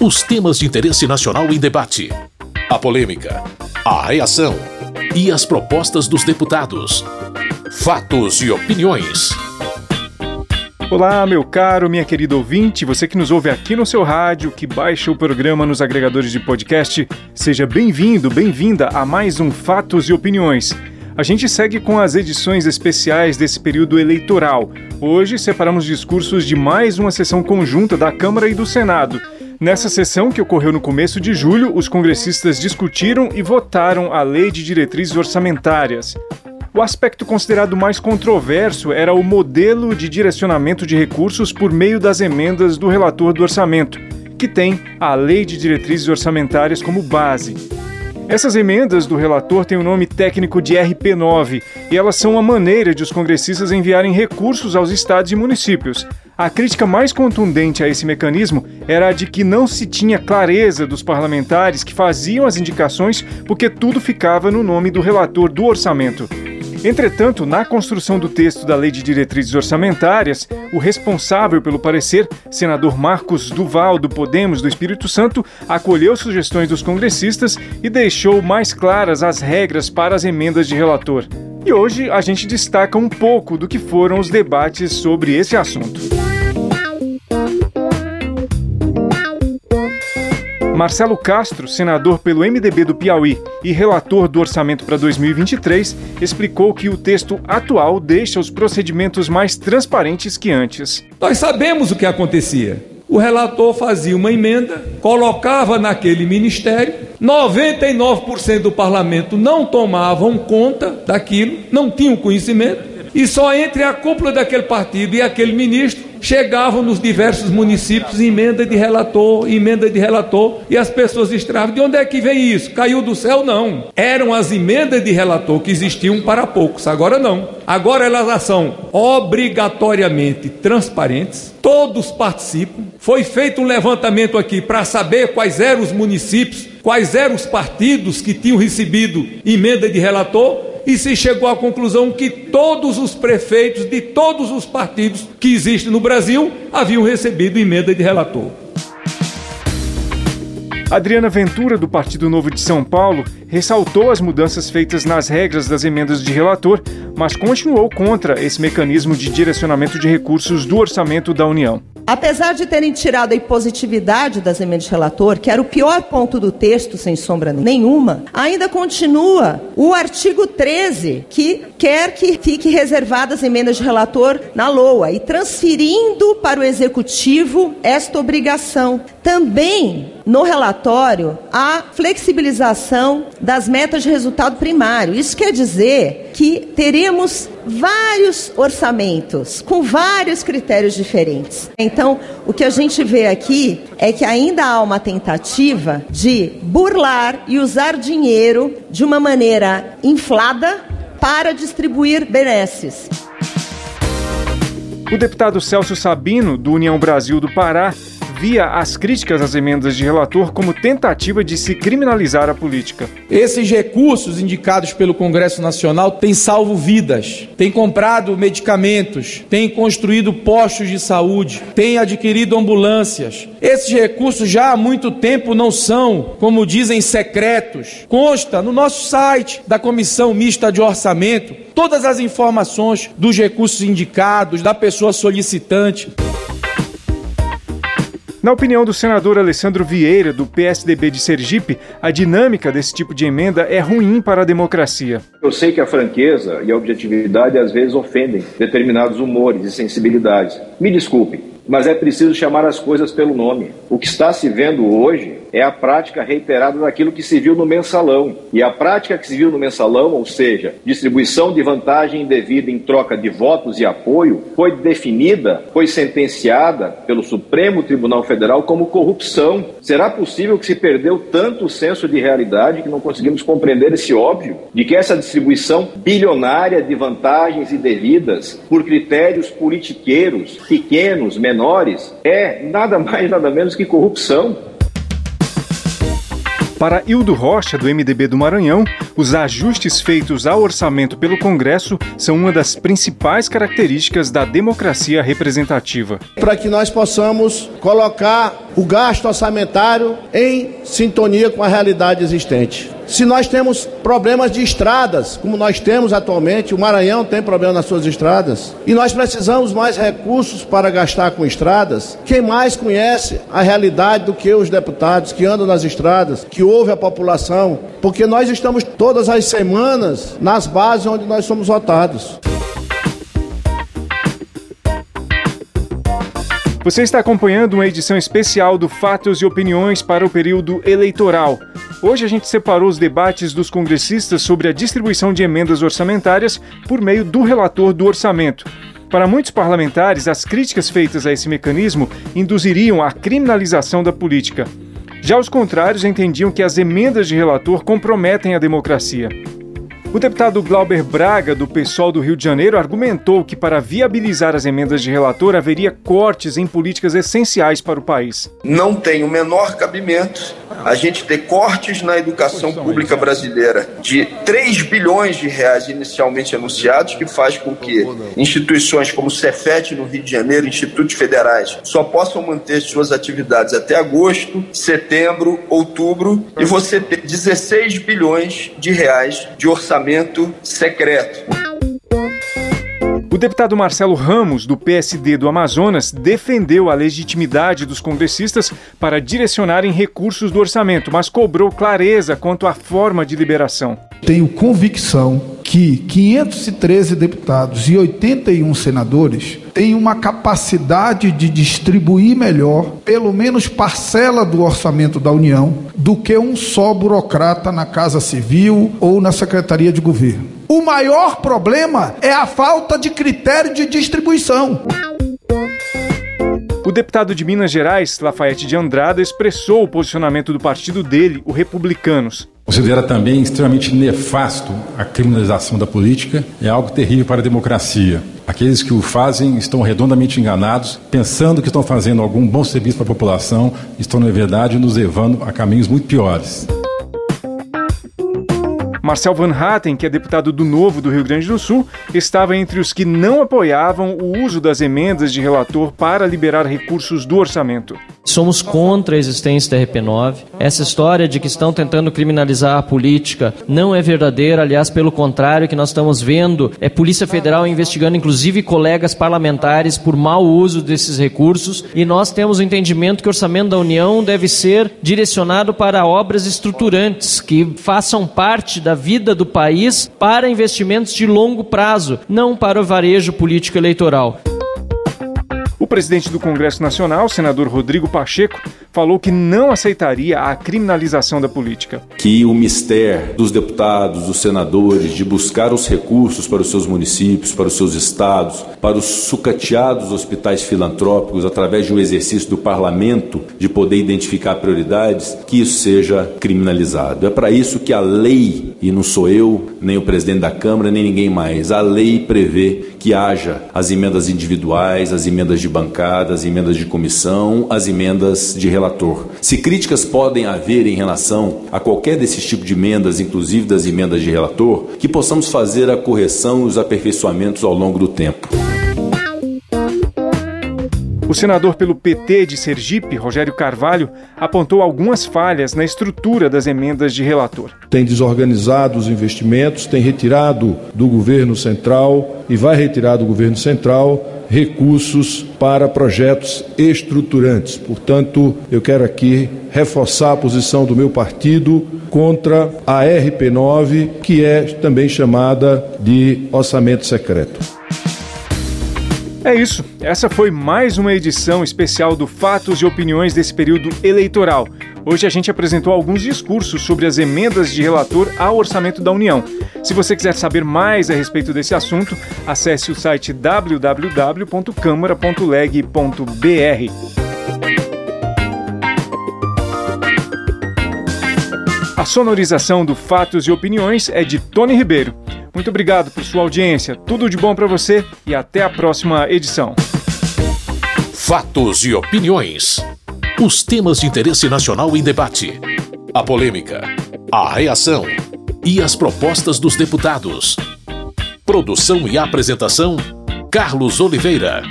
Os temas de interesse nacional em debate. A polêmica. A reação. E as propostas dos deputados. Fatos e opiniões. Olá, meu caro, minha querida ouvinte, você que nos ouve aqui no seu rádio, que baixa o programa nos agregadores de podcast, seja bem-vindo, bem-vinda a mais um Fatos e Opiniões. A gente segue com as edições especiais desse período eleitoral. Hoje separamos discursos de mais uma sessão conjunta da Câmara e do Senado. Nessa sessão, que ocorreu no começo de julho, os congressistas discutiram e votaram a Lei de Diretrizes Orçamentárias. O aspecto considerado mais controverso era o modelo de direcionamento de recursos por meio das emendas do relator do orçamento, que tem a Lei de Diretrizes Orçamentárias como base. Essas emendas do relator têm o nome técnico de RP9 e elas são uma maneira de os congressistas enviarem recursos aos estados e municípios. A crítica mais contundente a esse mecanismo era a de que não se tinha clareza dos parlamentares que faziam as indicações porque tudo ficava no nome do relator do orçamento. Entretanto, na construção do texto da Lei de Diretrizes Orçamentárias, o responsável pelo parecer, senador Marcos Duval, do Podemos do Espírito Santo, acolheu sugestões dos congressistas e deixou mais claras as regras para as emendas de relator. E hoje a gente destaca um pouco do que foram os debates sobre esse assunto. Marcelo Castro, senador pelo MDB do Piauí e relator do orçamento para 2023, explicou que o texto atual deixa os procedimentos mais transparentes que antes. Nós sabemos o que acontecia. O relator fazia uma emenda, colocava naquele ministério, 99% do parlamento não tomavam conta daquilo, não tinham conhecimento, e só entre a cúpula daquele partido e aquele ministro chegavam nos diversos municípios emenda de relator, emenda de relator, e as pessoas estranhavam: de onde é que vem isso? Caiu do céu? Não. Eram as emendas de relator que existiam para poucos, agora não. Agora elas são obrigatoriamente transparentes, todos participam. Foi feito um levantamento aqui para saber quais eram os municípios, quais eram os partidos que tinham recebido emenda de relator e se chegou à conclusão que todos os prefeitos de todos os partidos que existem no Brasil haviam recebido emenda de relator. Adriana Ventura, do Partido Novo de São Paulo, ressaltou as mudanças feitas nas regras das emendas de relator, mas continuou contra esse mecanismo de direcionamento de recursos do orçamento da União. Apesar de terem tirado a impositividade das emendas de relator, que era o pior ponto do texto, sem sombra nenhuma, ainda continua o artigo 13, que quer que fique reservadas emendas de relator na LOA e transferindo para o executivo esta obrigação. Também no relatório a flexibilização das metas de resultado primário. Isso quer dizer que teremos vários orçamentos com vários critérios diferentes. Então, o que a gente vê aqui é que ainda há uma tentativa de burlar e usar dinheiro de uma maneira inflada para distribuir benesses. O deputado Celso Sabino, do União Brasil do Pará, via as críticas às emendas de relator como tentativa de se criminalizar a política. Esses recursos indicados pelo Congresso Nacional têm salvo vidas, têm comprado medicamentos, têm construído postos de saúde, têm adquirido ambulâncias. Esses recursos já há muito tempo não são, como dizem, secretos. Consta no nosso site da Comissão Mista de Orçamento todas as informações dos recursos indicados, da pessoa solicitante. Na opinião do senador Alessandro Vieira, do PSDB de Sergipe, a dinâmica desse tipo de emenda é ruim para a democracia. Eu sei que a franqueza e a objetividade às vezes ofendem determinados humores e sensibilidades. Me desculpe, mas é preciso chamar as coisas pelo nome. O que está se vendo hoje é a prática reiterada daquilo que se viu no mensalão. E a prática que se viu no mensalão, ou seja, distribuição de vantagem indevida em troca de votos e apoio, foi definida, foi sentenciada pelo Supremo Tribunal Federal como corrupção. Será possível que se perdeu tanto o senso de realidade que não conseguimos compreender esse óbvio de que essa distribuição bilionária de vantagens indevidas por critérios politiqueiros pequenos, menores, é nada mais nada menos que corrupção? Para Hildo Rocha, do MDB do Maranhão, os ajustes feitos ao orçamento pelo Congresso são uma das principais características da democracia representativa. Para que nós possamos colocar o gasto orçamentário em sintonia com a realidade existente. Se nós temos problemas de estradas, como nós temos atualmente, o Maranhão tem problema nas suas estradas, e nós precisamos mais recursos para gastar com estradas, quem mais conhece a realidade do que os deputados que andam nas estradas, que ouvem a população, porque nós estamos todas as semanas nas bases onde nós somos votados. Você está acompanhando uma edição especial do Fatos e Opiniões para o período eleitoral. Hoje a gente separou os debates dos congressistas sobre a distribuição de emendas orçamentárias por meio do relator do orçamento. Para muitos parlamentares, as críticas feitas a esse mecanismo induziriam à criminalização da política. Já os contrários entendiam que as emendas de relator comprometem a democracia. O deputado Glauber Braga, do PSOL do Rio de Janeiro, argumentou que para viabilizar as emendas de relator haveria cortes em políticas essenciais para o país. Não tem o menor cabimento a gente ter cortes na educação pública brasileira de 3 bilhões de reais inicialmente anunciados, que faz com que instituições como o Cefet no Rio de Janeiro, institutos federais, só possam manter suas atividades até agosto, setembro, outubro, e você ter 16 bilhões de reais de orçamento secreto. O deputado Marcelo Ramos, do PSD do Amazonas, defendeu a legitimidade dos congressistas para direcionarem recursos do orçamento, mas cobrou clareza quanto à forma de liberação. Tenho convicção que 513 deputados e 81 senadores têm uma capacidade de distribuir melhor, pelo menos parcela do orçamento da União, do que um só burocrata na Casa Civil ou na Secretaria de Governo. O maior problema é a falta de critério de distribuição. O deputado de Minas Gerais, Lafayette de Andrada, expressou o posicionamento do partido dele, o Republicanos. Considera também extremamente nefasto a criminalização da política, é algo terrível para a democracia. Aqueles que o fazem estão redondamente enganados, pensando que estão fazendo algum bom serviço para a população, estão, na verdade, nos levando a caminhos muito piores. Marcel Van Hatten, que é deputado do Novo do Rio Grande do Sul, estava entre os que não apoiavam o uso das emendas de relator para liberar recursos do orçamento. Somos contra a existência da RP9. Essa história de que estão tentando criminalizar a política não é verdadeira, aliás, pelo contrário, o que nós estamos vendo é Polícia Federal investigando inclusive colegas parlamentares por mau uso desses recursos e nós temos o entendimento que o orçamento da União deve ser direcionado para obras estruturantes que façam parte da vida do país para investimentos de longo prazo, não para o varejo político eleitoral. O presidente do Congresso Nacional, senador Rodrigo Pacheco, falou que não aceitaria a criminalização da política. Que o mistério dos deputados, dos senadores, de buscar os recursos para os seus municípios, para os seus estados, para os sucateados hospitais filantrópicos, através de um exercício do parlamento de poder identificar prioridades, que isso seja criminalizado. É para isso que a lei, e não sou eu, nem o presidente da Câmara, nem ninguém mais, a lei prevê que haja as emendas individuais, as emendas de bancada, as emendas de comissão, as emendas de relator. Se críticas podem haver em relação a qualquer desses tipos de emendas, inclusive das emendas de relator, que possamos fazer a correção e os aperfeiçoamentos ao longo do tempo. O senador pelo PT de Sergipe, Rogério Carvalho, apontou algumas falhas na estrutura das emendas de relator. Tem desorganizado os investimentos, tem retirado do governo central e vai retirar do governo central recursos para projetos estruturantes. Portanto, eu quero aqui reforçar a posição do meu partido contra a RP9, que é também chamada de orçamento secreto. É isso. Essa foi mais uma edição especial do Fatos e Opiniões desse período eleitoral. Hoje a gente apresentou alguns discursos sobre as emendas de relator ao orçamento da União. Se você quiser saber mais a respeito desse assunto, acesse o site www.câmara.leg.br. A sonorização do Fatos e Opiniões é de Tony Ribeiro. Muito obrigado por sua audiência, tudo de bom para você e até a próxima edição. Fatos e opiniões. Os temas de interesse nacional em debate. A polêmica, a reação e as propostas dos deputados. Produção e apresentação: Carlos Oliveira.